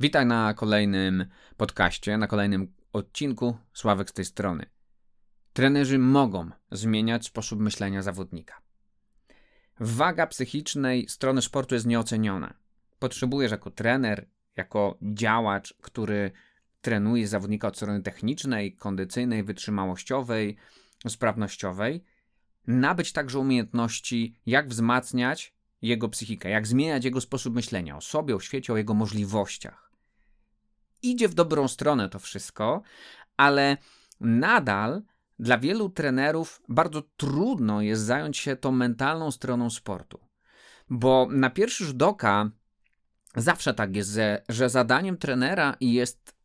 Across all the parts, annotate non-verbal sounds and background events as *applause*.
Witaj na kolejnym podcaście, na kolejnym odcinku. Sławek z tej strony. Trenerzy mogą zmieniać sposób myślenia zawodnika. Waga psychicznej strony sportu jest nieoceniona. Potrzebujesz jako trener, jako działacz, który trenuje zawodnika od strony technicznej, kondycyjnej, wytrzymałościowej, sprawnościowej, nabyć także umiejętności, jak wzmacniać jego psychikę, jak zmieniać jego sposób myślenia o sobie, o świecie, o jego możliwościach. Idzie w dobrą stronę to wszystko, ale nadal dla wielu trenerów bardzo trudno jest zająć się tą mentalną stroną sportu. Bo na pierwszy rzut oka zawsze tak jest, że zadaniem trenera jest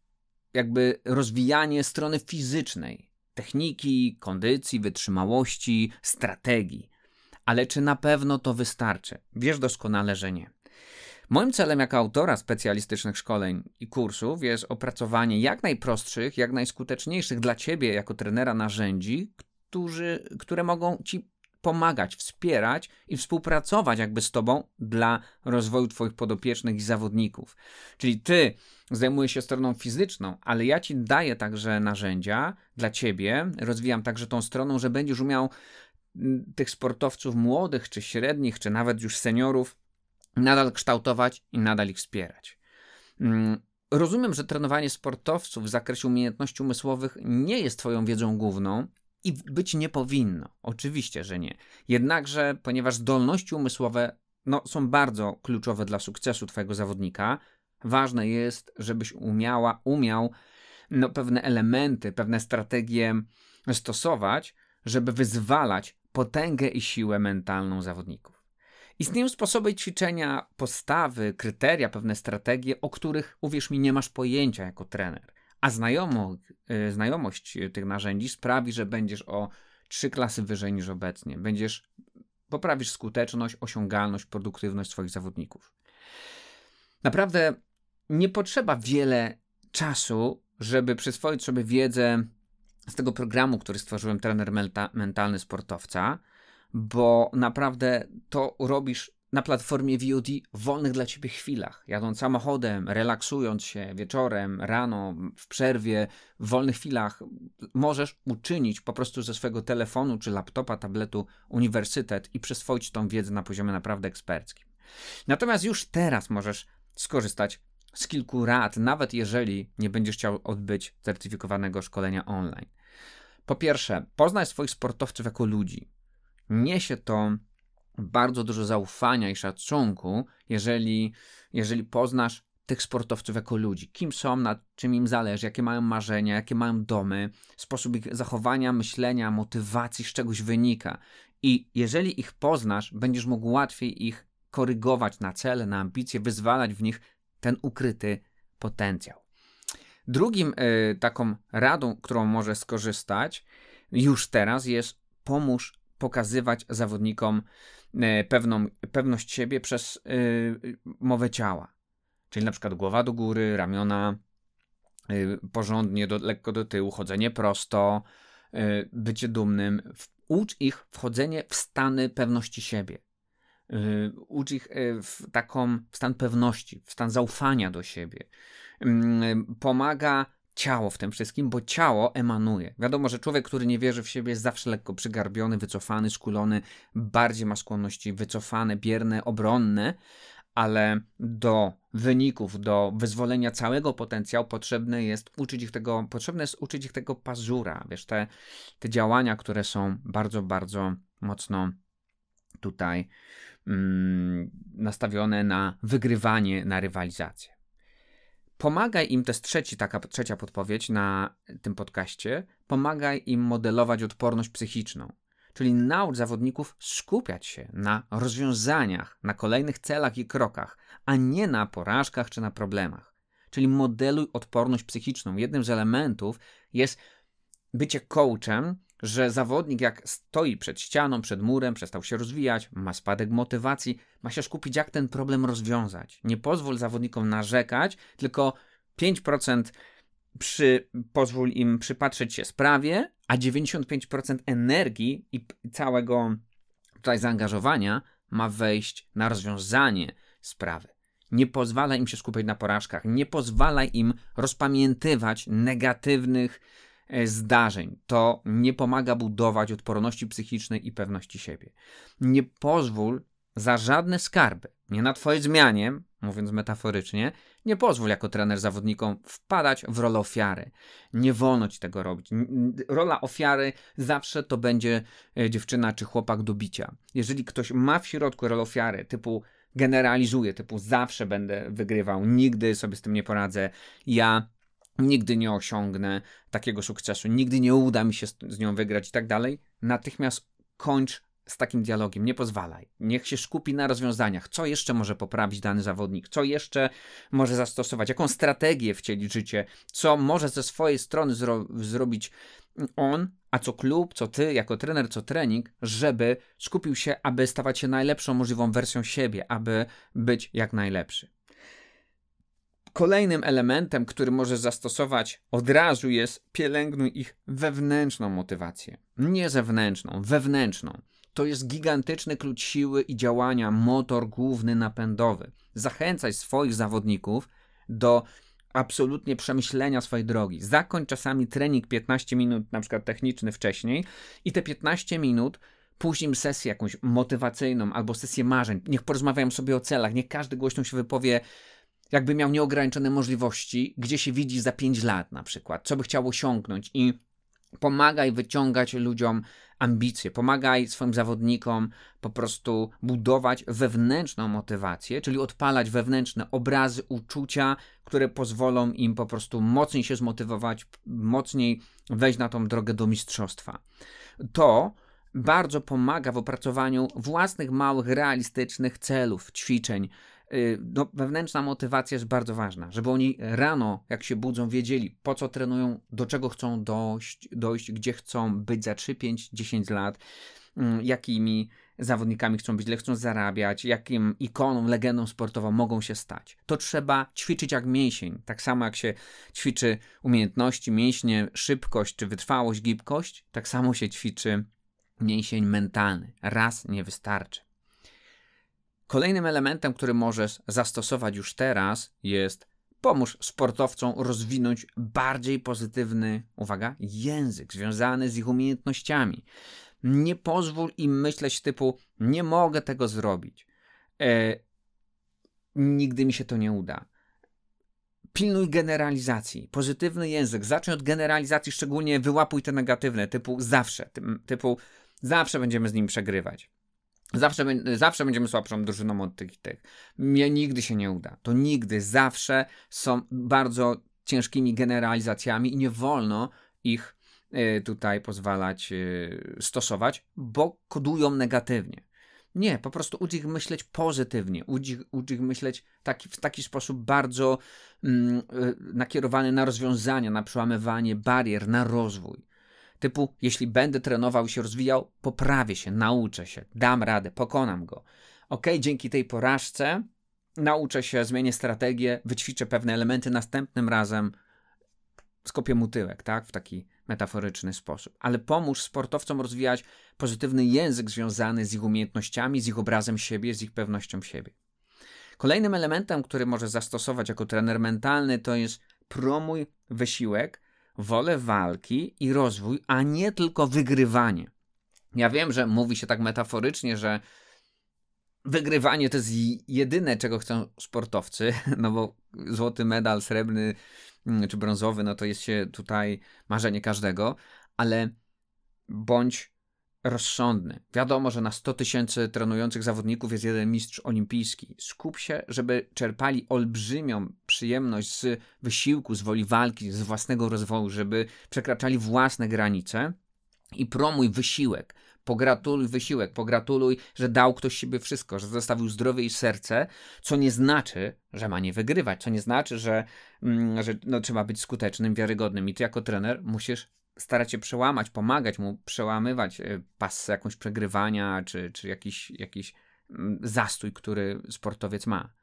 jakby rozwijanie strony fizycznej, techniki, kondycji, wytrzymałości, strategii. Ale czy na pewno to wystarczy? Wiesz doskonale, że nie. Moim celem jako autora specjalistycznych szkoleń i kursów jest opracowanie jak najprostszych, jak najskuteczniejszych dla ciebie jako trenera narzędzi, którzy, które mogą ci pomagać, wspierać i współpracować jakby z tobą dla rozwoju twoich podopiecznych i zawodników. Czyli ty zajmujesz się stroną fizyczną, ale ja ci daję także narzędzia dla ciebie, rozwijam także tą stroną, że będziesz umiał tych sportowców młodych, czy średnich, czy nawet już seniorów nadal kształtować i nadal ich wspierać. Mm, rozumiem, że trenowanie sportowców w zakresie umiejętności umysłowych nie jest Twoją wiedzą główną i być nie powinno. Oczywiście, że nie. Jednakże, ponieważ zdolności umysłowe no, są bardzo kluczowe dla sukcesu Twojego zawodnika, ważne jest, żebyś umiała, umiał no, pewne elementy, pewne strategie stosować, żeby wyzwalać potęgę i siłę mentalną zawodników. Istnieją sposoby ćwiczenia postawy, kryteria, pewne strategie, o których, uwierz mi, nie masz pojęcia jako trener. A znajomo, y, znajomość tych narzędzi sprawi, że będziesz o trzy klasy wyżej niż obecnie. Będziesz, poprawisz skuteczność, osiągalność, produktywność swoich zawodników. Naprawdę nie potrzeba wiele czasu, żeby przyswoić sobie wiedzę z tego programu, który stworzyłem, trener mentalny sportowca, bo naprawdę to robisz na platformie VOD w wolnych dla ciebie chwilach, jadąc samochodem, relaksując się wieczorem, rano, w przerwie, w wolnych chwilach, możesz uczynić po prostu ze swojego telefonu czy laptopa, tabletu uniwersytet i przyswoić tą wiedzę na poziomie naprawdę eksperckim. Natomiast już teraz możesz skorzystać z kilku rad, nawet jeżeli nie będziesz chciał odbyć certyfikowanego szkolenia online. Po pierwsze, poznaj swoich sportowców jako ludzi. Niesie to bardzo dużo zaufania i szacunku, jeżeli, jeżeli poznasz tych sportowców jako ludzi. Kim są, na czym im zależy, jakie mają marzenia, jakie mają domy, sposób ich zachowania, myślenia, motywacji, z czegoś wynika. I jeżeli ich poznasz, będziesz mógł łatwiej ich korygować na cele, na ambicje, wyzwalać w nich ten ukryty potencjał. Drugim y, taką radą, którą może skorzystać już teraz jest pomóż pokazywać zawodnikom y, pewną, pewność siebie przez y, mowę ciała. Czyli na przykład głowa do góry, ramiona porządnie, do, lekko do tyłu, chodzenie prosto, bycie dumnym. Ucz ich wchodzenie w stany pewności siebie. Ucz ich w taką w stan pewności, w stan zaufania do siebie. Mm, pomaga ciało w tym wszystkim, bo ciało emanuje. Wiadomo, że człowiek, który nie wierzy w siebie, jest zawsze lekko przygarbiony, wycofany, skulony, bardziej ma skłonności wycofane, bierne, obronne, ale do wyników, do wyzwolenia całego potencjału potrzebne jest uczyć ich tego, potrzebne jest uczyć ich tego pazura, wiesz, te, te działania, które są bardzo, bardzo mocno tutaj mm, nastawione na wygrywanie, na rywalizację. Pomagaj im, to jest trzeci, taka, trzecia podpowiedź na tym podcaście, pomagaj im modelować odporność psychiczną. Czyli naucz zawodników skupiać się na rozwiązaniach, na kolejnych celach i krokach, a nie na porażkach czy na problemach. Czyli modeluj odporność psychiczną. Jednym z elementów jest bycie coachem, że zawodnik jak stoi przed ścianą, przed murem, przestał się rozwijać, ma spadek motywacji, ma się skupić jak ten problem rozwiązać. Nie pozwól zawodnikom narzekać, tylko 5% przy, pozwól im przypatrzeć się sprawie, a 95% energii i całego tutaj zaangażowania ma wejść na rozwiązanie sprawy. Nie pozwalaj im się skupiać na porażkach, nie pozwalaj im rozpamiętywać negatywnych zdarzeń. To nie pomaga budować odporności psychicznej i pewności siebie. Nie pozwól za żadne skarby, nie na Twojej zmianie, mówiąc metaforycznie, nie pozwól jako trener zawodnikom wpadać w rolę ofiary. Nie wolno ci tego robić. Rola ofiary zawsze to będzie e, dziewczyna czy chłopak do bicia. Jeżeli ktoś ma w środku rolę ofiary, typu generalizuje, typu zawsze będę wygrywał, nigdy sobie z tym nie poradzę, ja nigdy nie osiągnę takiego sukcesu, nigdy nie uda mi się z nią wygrać i tak dalej, natychmiast kończ z takim dialogiem, nie pozwalaj. Niech się skupi na rozwiązaniach. Co jeszcze może poprawić dany zawodnik? Co jeszcze może zastosować? Jaką strategię wcielić życie? Co może ze swojej strony zro zrobić on, a co klub, co ty jako trener, co trening, żeby skupił się, aby stawać się najlepszą możliwą wersją siebie, aby być jak najlepszy. Kolejnym elementem, który możesz zastosować od razu jest pielęgnuj ich wewnętrzną motywację. Nie zewnętrzną, wewnętrzną. To jest gigantyczny klucz siły i działania, motor główny napędowy. Zachęcaj swoich zawodników do absolutnie przemyślenia swojej drogi. Zakończ czasami trening 15 minut, na przykład techniczny wcześniej i te 15 minut później im sesję jakąś motywacyjną albo sesję marzeń. Niech porozmawiają sobie o celach, niech każdy głośno się wypowie, jakby miał nieograniczone możliwości, gdzie się widzi za 5 lat na przykład, co by chciał osiągnąć i pomagaj wyciągać ludziom ambicje, pomagaj swoim zawodnikom po prostu budować wewnętrzną motywację, czyli odpalać wewnętrzne obrazy, uczucia, które pozwolą im po prostu mocniej się zmotywować, mocniej wejść na tą drogę do mistrzostwa. To bardzo pomaga w opracowaniu własnych małych, realistycznych celów, ćwiczeń, no, wewnętrzna motywacja jest bardzo ważna, żeby oni rano, jak się budzą, wiedzieli, po co trenują, do czego chcą dojść, dojść gdzie chcą być za 3, 5, 10 lat, mm, jakimi zawodnikami chcą być, ile chcą zarabiać, jakim ikoną, legendą sportową mogą się stać. To trzeba ćwiczyć jak mięsień. Tak samo jak się ćwiczy umiejętności, mięśnie, szybkość czy wytrwałość, gibkość, tak samo się ćwiczy mięsień mentalny. Raz nie wystarczy. Kolejnym elementem, który możesz zastosować już teraz, jest pomóż sportowcom rozwinąć bardziej pozytywny, uwaga, język związany z ich umiejętnościami. Nie pozwól im myśleć typu, nie mogę tego zrobić. E, nigdy mi się to nie uda. Pilnuj generalizacji. Pozytywny język. Zacznij od generalizacji, szczególnie wyłapuj te negatywne, typu zawsze, typu zawsze będziemy z nim przegrywać. Zawsze, zawsze będziemy słabszą drużyną od tych i tych. Mnie nigdy się nie uda. To nigdy, zawsze są bardzo ciężkimi generalizacjami i nie wolno ich y, tutaj pozwalać y, stosować, bo kodują negatywnie. Nie, po prostu ucz ich myśleć pozytywnie, ucz ich, ich myśleć taki, w taki sposób bardzo mm, y, nakierowany na rozwiązania, na przełamywanie barier, na rozwój. Typu, jeśli będę trenował się rozwijał, poprawię się, nauczę się, dam radę, pokonam go. Ok, dzięki tej porażce nauczę się, zmienię strategię, wyćwiczę pewne elementy, następnym razem skopię mu tyłek, tak? W taki metaforyczny sposób. Ale pomóż sportowcom rozwijać pozytywny język związany z ich umiejętnościami, z ich obrazem siebie, z ich pewnością siebie. Kolejnym elementem, który może zastosować jako trener mentalny, to jest promuj wysiłek, wolę walki i rozwój, a nie tylko wygrywanie. Ja wiem, że mówi się tak metaforycznie, że wygrywanie to jest jedyne, czego chcą sportowcy, *laughs* no bo złoty medal, srebrny mm, czy brązowy, no to jest się tutaj marzenie każdego, ale bądź rozsądny. Wiadomo, że na 100 tysięcy trenujących zawodników jest jeden mistrz olimpijski. Skup się, żeby czerpali olbrzymią przyjemność z wysiłku, z woli walki, z własnego rozwoju, żeby przekraczali własne granice i promuj wysiłek. Pogratuluj wysiłek, pogratuluj, że dał ktoś siebie wszystko, że zostawił zdrowie i serce, co nie znaczy, że ma nie wygrywać, co nie znaczy, że, mm, że no, trzeba być skutecznym, wiarygodnym. I ty jako trener musisz starać się przełamać, pomagać mu przełamywać e, pas jakąś przegrywania, czy, czy jakiś, jakiś mm, zastój, który sportowiec ma.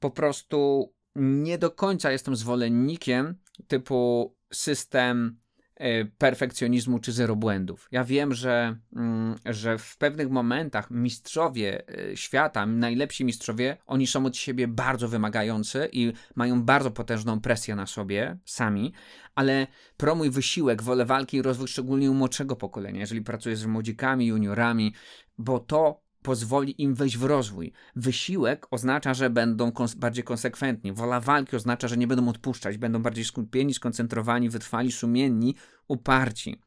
Po prostu nie do końca jestem zwolennikiem typu system e, perfekcjonizmu czy zero błędów. Ja wiem, że, mm, że w pewnych momentach mistrzowie e, świata, najlepsi mistrzowie, oni są od siebie bardzo wymagający i mają bardzo potężną presję na sobie sami, ale promuj wysiłek, wolę walki i rozwój szczególnie u młodszego pokolenia, jeżeli pracujesz z młodzikami, juniorami, bo to pozwoli im wejść w rozwój. Wysiłek oznacza, że będą kons bardziej konsekwentni. Wola walki oznacza, że nie będą odpuszczać, będą bardziej skupieni, skoncentrowani, wytrwali, sumienni, uparci.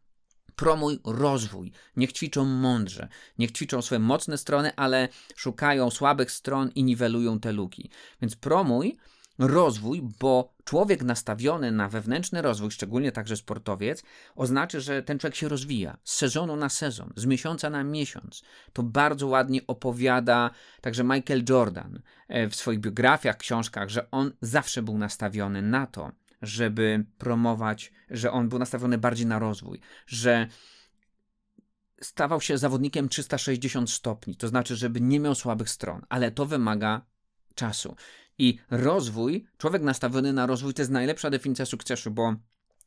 Promuj rozwój. Niech ćwiczą mądrze. Niech ćwiczą swoje mocne strony, ale szukają słabych stron i niwelują te luki. Więc promuj rozwój, bo człowiek nastawiony na wewnętrzny rozwój, szczególnie także sportowiec, oznacza, że ten człowiek się rozwija z sezonu na sezon, z miesiąca na miesiąc. To bardzo ładnie opowiada także Michael Jordan e, w swoich biografiach, książkach, że on zawsze był nastawiony na to, żeby promować, że on był nastawiony bardziej na rozwój, że stawał się zawodnikiem 360 stopni, to znaczy, żeby nie miał słabych stron, ale to wymaga czasu. I rozwój, człowiek nastawiony na rozwój to jest najlepsza definicja sukcesu, bo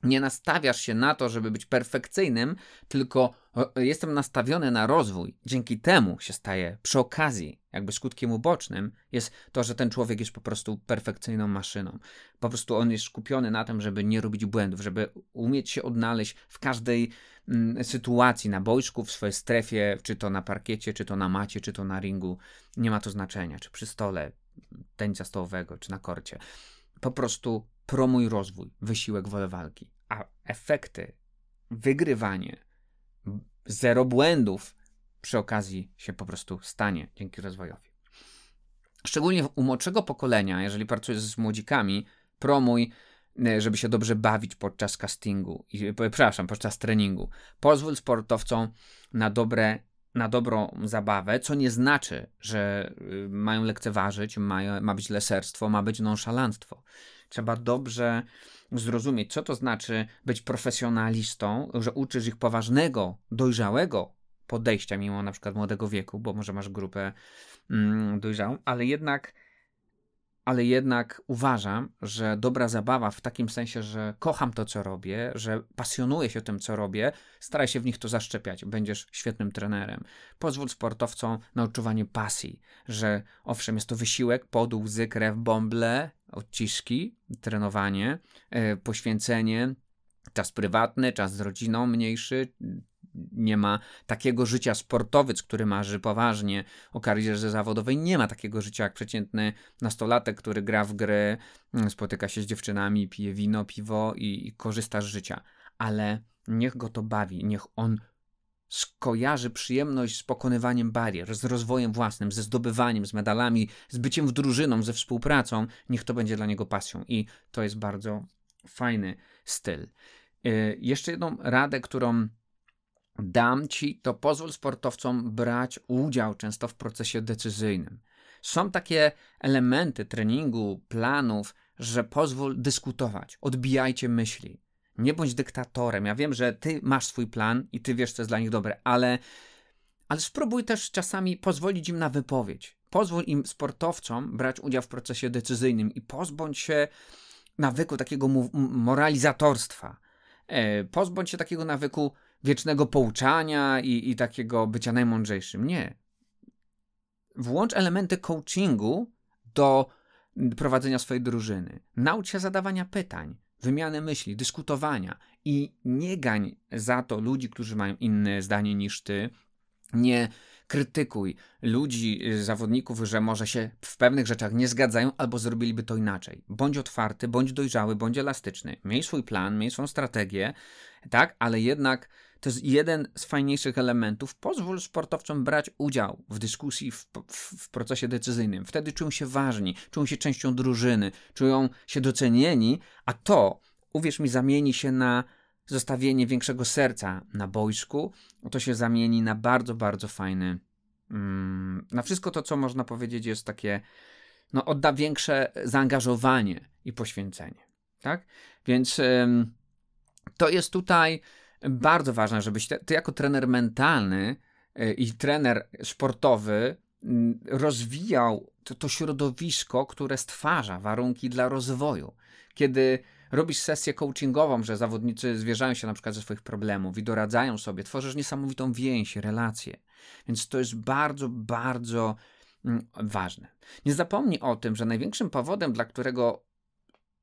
nie nastawiasz się na to, żeby być perfekcyjnym, tylko jestem nastawiony na rozwój. Dzięki temu się staje przy okazji, jakby skutkiem ubocznym, jest to, że ten człowiek jest po prostu perfekcyjną maszyną. Po prostu on jest skupiony na tym, żeby nie robić błędów, żeby umieć się odnaleźć w każdej mm, sytuacji na boisku, w swojej strefie, czy to na parkiecie, czy to na macie, czy to na ringu. Nie ma to znaczenia, czy przy stole, tenisa stołowego czy na korcie. Po prostu promuj rozwój, wysiłek, wolę walki. A efekty, wygrywanie, zero błędów przy okazji się po prostu stanie dzięki rozwojowi. Szczególnie u młodszego pokolenia, jeżeli pracujesz z młodzikami, promuj, e, żeby się dobrze bawić podczas castingu, i, przepraszam, podczas treningu. Pozwól sportowcom na dobre na dobrą zabawę, co nie znaczy, że y, mają lekceważyć, mają, ma być leserstwo, ma być nonszalantwo. Trzeba dobrze zrozumieć, co to znaczy być profesjonalistą, że uczysz ich poważnego, dojrzałego podejścia, mimo na przykład młodego wieku, bo może masz grupę mm, dojrzałą, ale jednak ale jednak uważam, że dobra zabawa w takim sensie, że kocham to, co robię, że pasjonuję się tym, co robię, staraj się w nich to zaszczepiać. Będziesz świetnym trenerem. Pozwól sportowcom na odczuwanie pasji, że owszem, jest to wysiłek, pod łzy, krew, bąble, odciski, trenowanie, yy, poświęcenie, czas prywatny, czas z rodziną mniejszy, nie ma takiego życia sportowiec, który marzy poważnie o karierze zawodowej. Nie ma takiego życia jak przeciętny nastolatek, który gra w gry, mm, spotyka się z dziewczynami, pije wino, piwo i, i korzysta z życia. Ale niech go to bawi, niech on skojarzy przyjemność z pokonywaniem barier, z rozwojem własnym, ze zdobywaniem, z medalami, z byciem w drużyną, ze współpracą. Niech to będzie dla niego pasją. I to jest bardzo fajny styl. Yy, jeszcze jedną radę, którą dam ci, to pozwól sportowcom brać udział często w procesie decyzyjnym. Są takie elementy treningu, planów, że pozwól dyskutować, odbijajcie myśli. Nie bądź dyktatorem. Ja wiem, że ty masz swój plan i ty wiesz, co jest dla nich dobre, ale, ale spróbuj też czasami pozwolić im na wypowiedź. Pozwól im, sportowcom, brać udział w procesie decyzyjnym i pozbądź się nawyku takiego moralizatorstwa. E, pozbądź się takiego nawyku wiecznego pouczania i, i takiego bycia najmądrzejszym. Nie. Włącz elementy coachingu do prowadzenia swojej drużyny. Naucz się zadawania pytań, wymiany myśli, dyskutowania i nie gań za to ludzi, którzy mają inne zdanie niż ty. Nie krytykuj ludzi, y, zawodników, że może się w pewnych rzeczach nie zgadzają albo zrobiliby to inaczej. Bądź otwarty, bądź dojrzały, bądź elastyczny. Miej swój plan, miej swoją strategię, tak, ale jednak to jest jeden z fajniejszych elementów. Pozwól sportowcom brać udział w dyskusji, w, w, w, procesie decyzyjnym. Wtedy czują się ważni, czują się częścią drużyny, czują się docenieni, a to, uwierz mi, zamieni się na zostawienie większego serca na boisku. To się zamieni na bardzo, bardzo fajny. Mm, na wszystko to, co można powiedzieć, jest takie, no, odda większe zaangażowanie i poświęcenie. Tak? Więc to jest tutaj bardzo ważne, żebyś ty, ty jako trener mentalny y, i trener sportowy mm, rozwijał to, to środowisko, które stwarza warunki dla rozwoju. Kiedy robisz sesję coachingową, że zawodnicy zwierzają się na przykład ze swoich problemów i doradzają sobie, tworzysz niesamowitą więź, relacje. Więc to jest bardzo, bardzo mm, ważne. Nie zapomnij o tym, że największym powodem, dla którego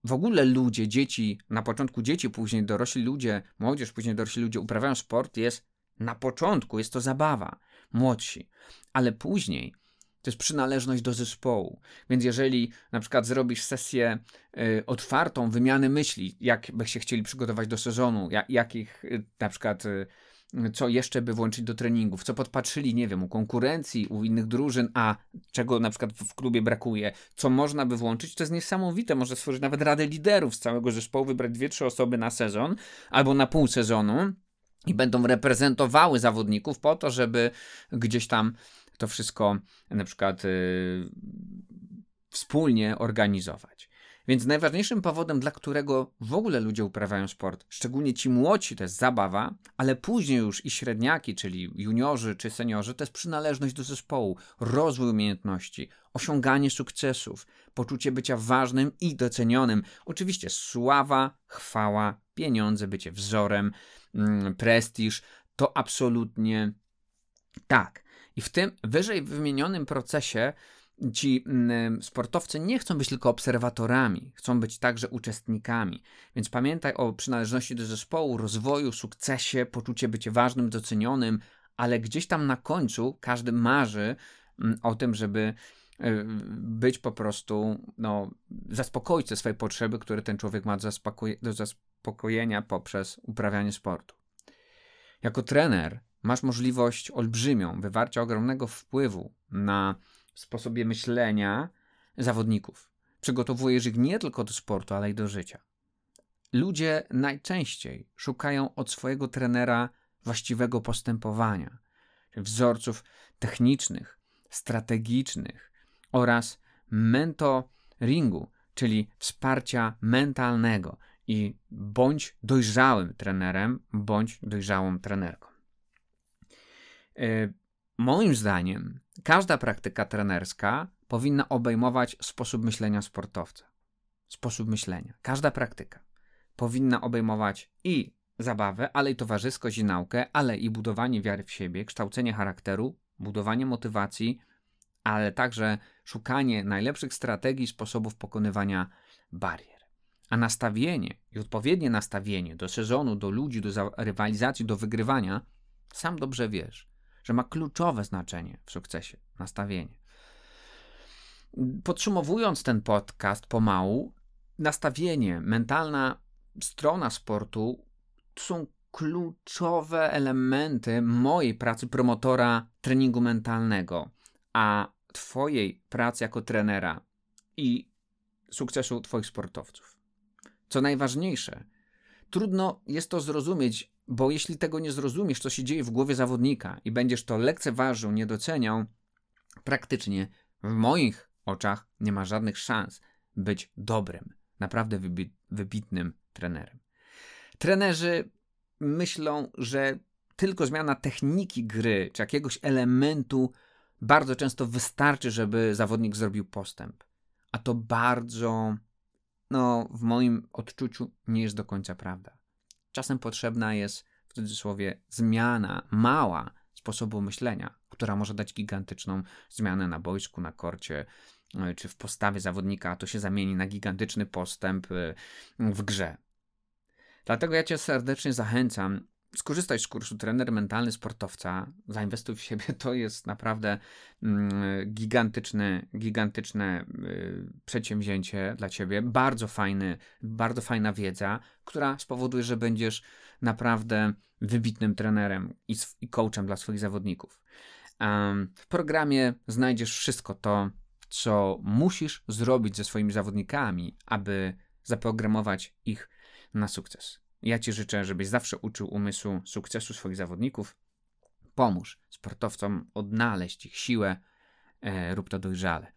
w ogóle ludzie, dzieci, na początku dzieci, później dorośli ludzie, młodzież, później dorośli ludzie uprawiają sport, jest na początku, jest to zabawa, młodsi, ale później to jest przynależność do zespołu. Więc jeżeli na przykład zrobisz sesję y, otwartą, wymiany myśli, jak by się chcieli przygotować do sezonu, jak, jakich y, na przykład y, co jeszcze by włączyć do treningów, co podpatrzyli, nie wiem, u konkurencji, u innych drużyn, a czego na przykład w klubie brakuje, co można by włączyć, to jest niesamowite. Może stworzyć nawet radę liderów z całego zespołu, wybrać dwie, trzy osoby na sezon albo na pół sezonu i będą reprezentowały zawodników po to, żeby gdzieś tam to wszystko na przykład yy, wspólnie organizować. Więc najważniejszym powodem, dla którego w ogóle ludzie uprawiają sport, szczególnie ci młodsi, to jest zabawa, ale później już i średniaki, czyli juniorzy czy seniorzy, to jest przynależność do zespołu, rozwój umiejętności, osiąganie sukcesów, poczucie bycia ważnym i docenionym. Oczywiście sława, chwała, pieniądze, bycie wzorem, mm, prestiż to absolutnie tak. I w tym wyżej wymienionym procesie ci mm, sportowcy nie chcą być tylko obserwatorami, chcą być także uczestnikami. Więc pamiętaj o przynależności do zespołu, rozwoju, sukcesie, poczucie bycia ważnym, docenionym, ale gdzieś tam na końcu każdy marzy mm, o tym, żeby y, być po prostu, no, zaspokoić te swoje potrzeby, które ten człowiek ma do zaspokojenia poprzez uprawianie sportu. Jako trener masz możliwość olbrzymią wywarcia ogromnego wpływu na sposobie myślenia zawodników. Przygotowujesz ich nie tylko do sportu, ale i do życia. Ludzie najczęściej szukają od swojego trenera właściwego postępowania, wzorców technicznych, strategicznych oraz mentoringu, czyli wsparcia mentalnego i bądź dojrzałym trenerem, bądź dojrzałą trenerką. E, moim zdaniem każda praktyka trenerska powinna obejmować sposób myślenia sportowca. Sposób myślenia. Każda praktyka powinna obejmować i zabawę, ale i towarzyskość i naukę, ale i budowanie wiary w siebie, kształcenie charakteru, budowanie motywacji, ale także szukanie najlepszych strategii, sposobów pokonywania barier. A nastawienie i odpowiednie nastawienie do sezonu, do ludzi, do rywalizacji, do wygrywania, sam dobrze wiesz, że ma kluczowe znaczenie w sukcesie nastawienie. Podsumowując ten podcast pomału, nastawienie, mentalna strona sportu są kluczowe elementy mojej pracy promotora treningu mentalnego, a Twojej pracy jako trenera i sukcesu Twoich sportowców. Co najważniejsze, trudno jest to zrozumieć bo jeśli tego nie zrozumiesz, co się dzieje w głowie zawodnika i będziesz to lekceważył, nie doceniał, praktycznie w moich oczach nie ma żadnych szans być dobrym, naprawdę wybitnym trenerem. Trenerzy myślą, że tylko zmiana techniki gry czy jakiegoś elementu bardzo często wystarczy, żeby zawodnik zrobił postęp. A to bardzo, no, w moim odczuciu nie jest do końca prawda. Czasem potrzebna jest, w cudzysłowie, zmiana, mała sposobu myślenia, która może dać gigantyczną zmianę na boisku, na korcie, e, czy w postawie zawodnika, a to się zamieni na gigantyczny postęp e, w grze. Dlatego ja Cię serdecznie zachęcam, skorzystaj z kursu trener mentalny sportowca, zainwestuj w siebie, to jest naprawdę mm, gigantyczne, y, przedsięwzięcie dla ciebie, bardzo fajny, bardzo fajna wiedza, która spowoduje, że będziesz naprawdę wybitnym trenerem i, i coachem dla swoich zawodników. W programie znajdziesz wszystko to, co musisz zrobić ze swoimi zawodnikami, aby zaprogramować ich na sukces. Ja Ci życzę, żebyś zawsze uczył umysłu sukcesu swoich zawodników. Pomóż sportowcom odnaleźć ich siłę, e, rób to dojrzale.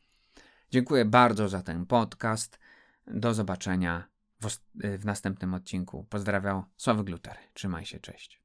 Dziękuję bardzo za ten podcast. Do zobaczenia w, w następnym odcinku. Pozdrawiam, Sławy Gluter. Trzymaj się, cześć.